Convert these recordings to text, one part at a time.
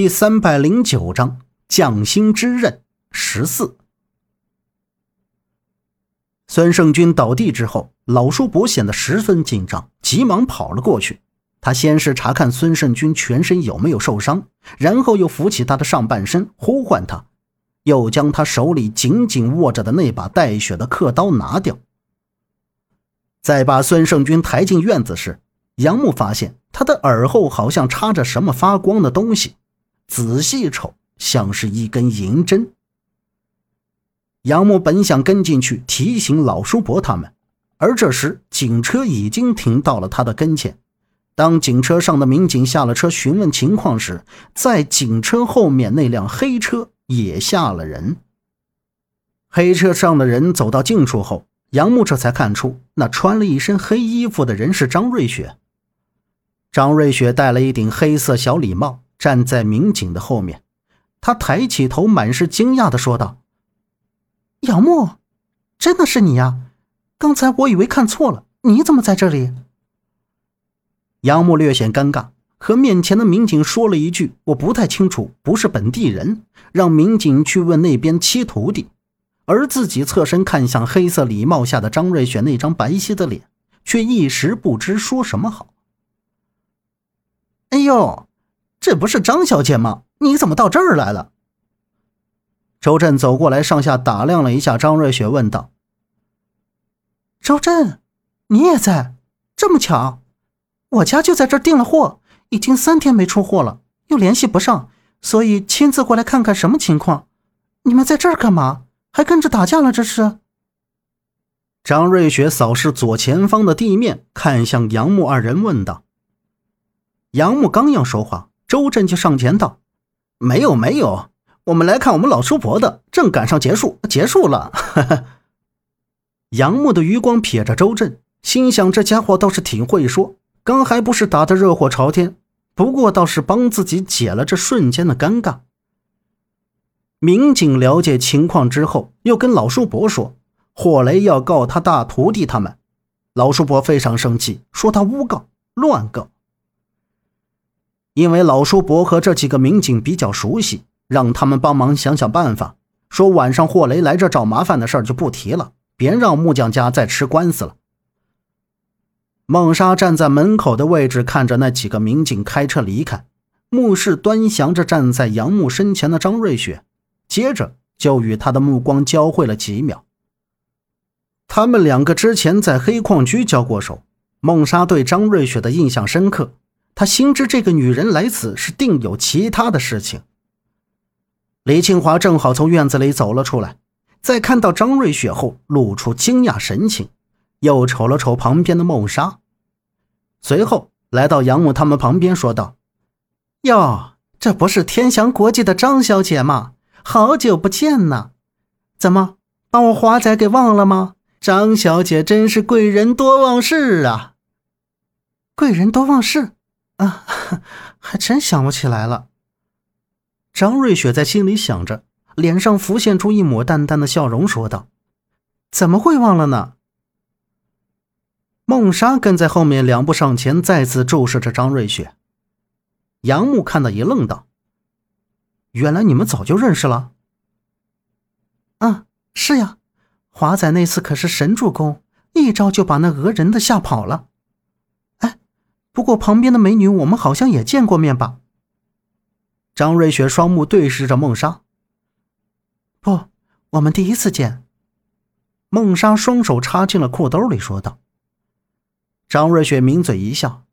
第三百零九章匠心之刃十四。孙胜军倒地之后，老叔伯显得十分紧张，急忙跑了过去。他先是查看孙胜军全身有没有受伤，然后又扶起他的上半身，呼唤他，又将他手里紧紧握着的那把带血的刻刀拿掉。在把孙胜军抬进院子时，杨木发现他的耳后好像插着什么发光的东西。仔细瞅，像是一根银针。杨木本想跟进去提醒老叔伯他们，而这时警车已经停到了他的跟前。当警车上的民警下了车询问情况时，在警车后面那辆黑车也下了人。黑车上的人走到近处后，杨木这才看出那穿了一身黑衣服的人是张瑞雪。张瑞雪戴了一顶黑色小礼帽。站在民警的后面，他抬起头，满是惊讶的说道：“杨木，真的是你呀！刚才我以为看错了，你怎么在这里？”杨木略显尴尬，和面前的民警说了一句：“我不太清楚，不是本地人。”让民警去问那边七徒弟，而自己侧身看向黑色礼帽下的张瑞雪那张白皙的脸，却一时不知说什么好。哎呦！这不是张小姐吗？你怎么到这儿来了？周震走过来，上下打量了一下张瑞雪，问道：“周震，你也在？这么巧？我家就在这儿订了货，已经三天没出货了，又联系不上，所以亲自过来看看什么情况。你们在这儿干嘛？还跟着打架了？这是？”张瑞雪扫视左前方的地面，看向杨木二人，问道：“杨木刚要说话。”周震就上前道：“没有，没有，我们来看我们老叔伯的，正赶上结束，结束了。”杨木的余光瞥着周震，心想：这家伙倒是挺会说，刚还不是打得热火朝天，不过倒是帮自己解了这瞬间的尴尬。民警了解情况之后，又跟老叔伯说：“霍雷要告他大徒弟他们。”老叔伯非常生气，说他诬告、乱告。因为老叔伯和这几个民警比较熟悉，让他们帮忙想想办法。说晚上霍雷来这找麻烦的事儿就不提了，别让木匠家再吃官司了。孟莎站在门口的位置，看着那几个民警开车离开，目视端详着站在杨木身前的张瑞雪，接着就与他的目光交汇了几秒。他们两个之前在黑矿区交过手，孟莎对张瑞雪的印象深刻。他心知这个女人来此是定有其他的事情。李庆华正好从院子里走了出来，在看到张瑞雪后，露出惊讶神情，又瞅了瞅旁边的孟莎，随后来到杨母他们旁边，说道：“哟，这不是天祥国际的张小姐吗？好久不见呐！怎么把我华仔给忘了吗？张小姐真是贵人多忘事啊！贵人多忘事。”啊，还真想不起来了。张瑞雪在心里想着，脸上浮现出一抹淡淡的笑容，说道：“怎么会忘了呢？”梦莎跟在后面两步上前，再次注视着张瑞雪。杨木看到一愣，道：“原来你们早就认识了？”“啊，是呀，华仔那次可是神助攻，一招就把那讹人的吓跑了。”不过旁边的美女，我们好像也见过面吧？张瑞雪双目对视着孟莎。不，我们第一次见。孟莎双手插进了裤兜里，说道。张瑞雪抿嘴一笑，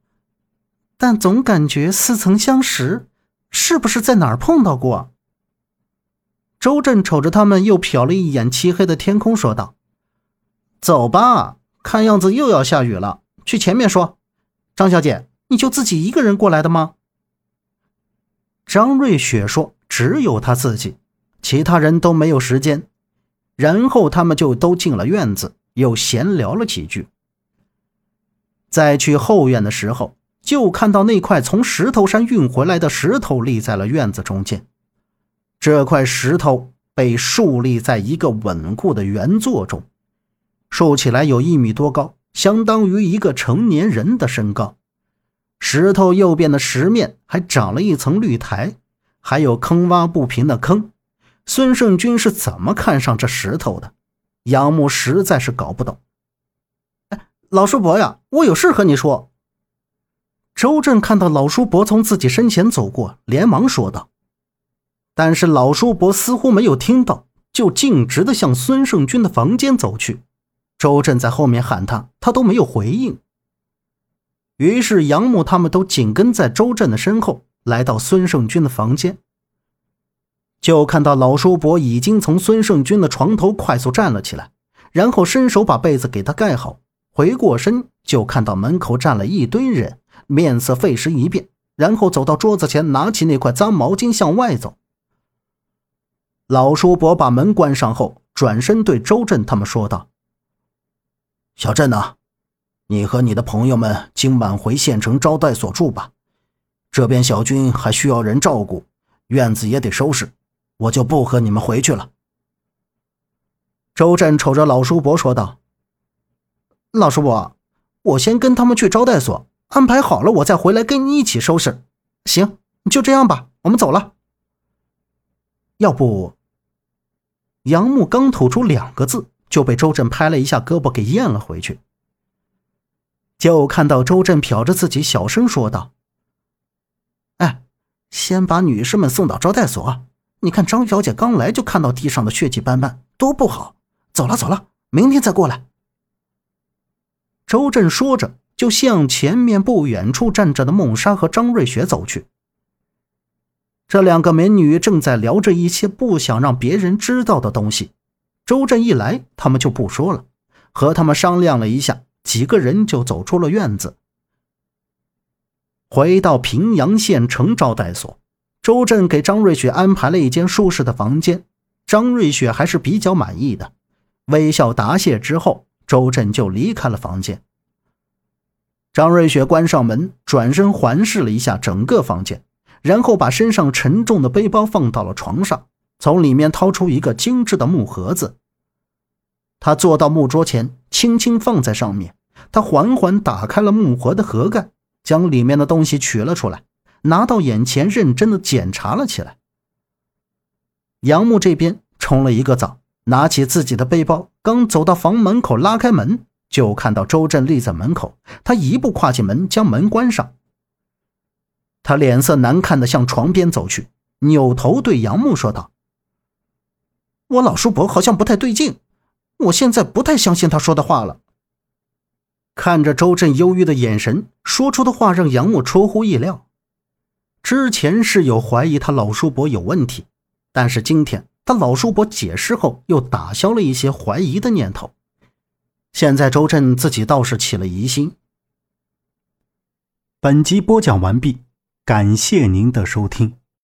但总感觉似曾相识，是不是在哪儿碰到过？周震瞅着他们，又瞟了一眼漆黑的天空，说道：“走吧，看样子又要下雨了，去前面说。”张小姐，你就自己一个人过来的吗？张瑞雪说：“只有她自己，其他人都没有时间。”然后他们就都进了院子，又闲聊了几句。在去后院的时候，就看到那块从石头山运回来的石头立在了院子中间。这块石头被竖立在一个稳固的圆座中，竖起来有一米多高。相当于一个成年人的身高。石头右边的石面还长了一层绿苔，还有坑洼不平的坑。孙胜军是怎么看上这石头的？杨木实在是搞不懂。哎，老叔伯呀，我有事和你说。周震看到老叔伯从自己身前走过，连忙说道。但是老叔伯似乎没有听到，就径直的向孙胜军的房间走去。周震在后面喊他，他都没有回应。于是杨木他们都紧跟在周震的身后，来到孙胜军的房间。就看到老叔伯已经从孙胜军的床头快速站了起来，然后伸手把被子给他盖好，回过身就看到门口站了一堆人，面色费时一变，然后走到桌子前，拿起那块脏毛巾向外走。老叔伯把门关上后，转身对周震他们说道：“小震呐，你和你的朋友们今晚回县城招待所住吧，这边小军还需要人照顾，院子也得收拾。”我就不和你们回去了。周震瞅着老叔伯说道：“老叔伯，我先跟他们去招待所安排好了，我再回来跟你一起收拾。行，就这样吧，我们走了。要不……”杨木刚吐出两个字，就被周震拍了一下胳膊给咽了回去。就看到周震瞟着自己，小声说道：“哎，先把女士们送到招待所。”你看，张小姐刚来就看到地上的血迹斑斑，多不好。走了，走了，明天再过来。周震说着，就向前面不远处站着的孟莎和张瑞雪走去。这两个美女正在聊着一些不想让别人知道的东西。周震一来，他们就不说了，和他们商量了一下，几个人就走出了院子，回到平阳县城招待所。周震给张瑞雪安排了一间舒适的房间，张瑞雪还是比较满意的，微笑答谢之后，周震就离开了房间。张瑞雪关上门，转身环视了一下整个房间，然后把身上沉重的背包放到了床上，从里面掏出一个精致的木盒子。他坐到木桌前，轻轻放在上面，他缓缓打开了木盒的盒盖，将里面的东西取了出来。拿到眼前，认真的检查了起来。杨木这边冲了一个澡，拿起自己的背包，刚走到房门口，拉开门，就看到周震立在门口。他一步跨进门，将门关上。他脸色难看的向床边走去，扭头对杨木说道：“我老叔伯好像不太对劲，我现在不太相信他说的话了。”看着周震忧郁的眼神，说出的话让杨木出乎意料。之前是有怀疑他老叔伯有问题，但是今天他老叔伯解释后，又打消了一些怀疑的念头。现在周震自己倒是起了疑心。本集播讲完毕，感谢您的收听。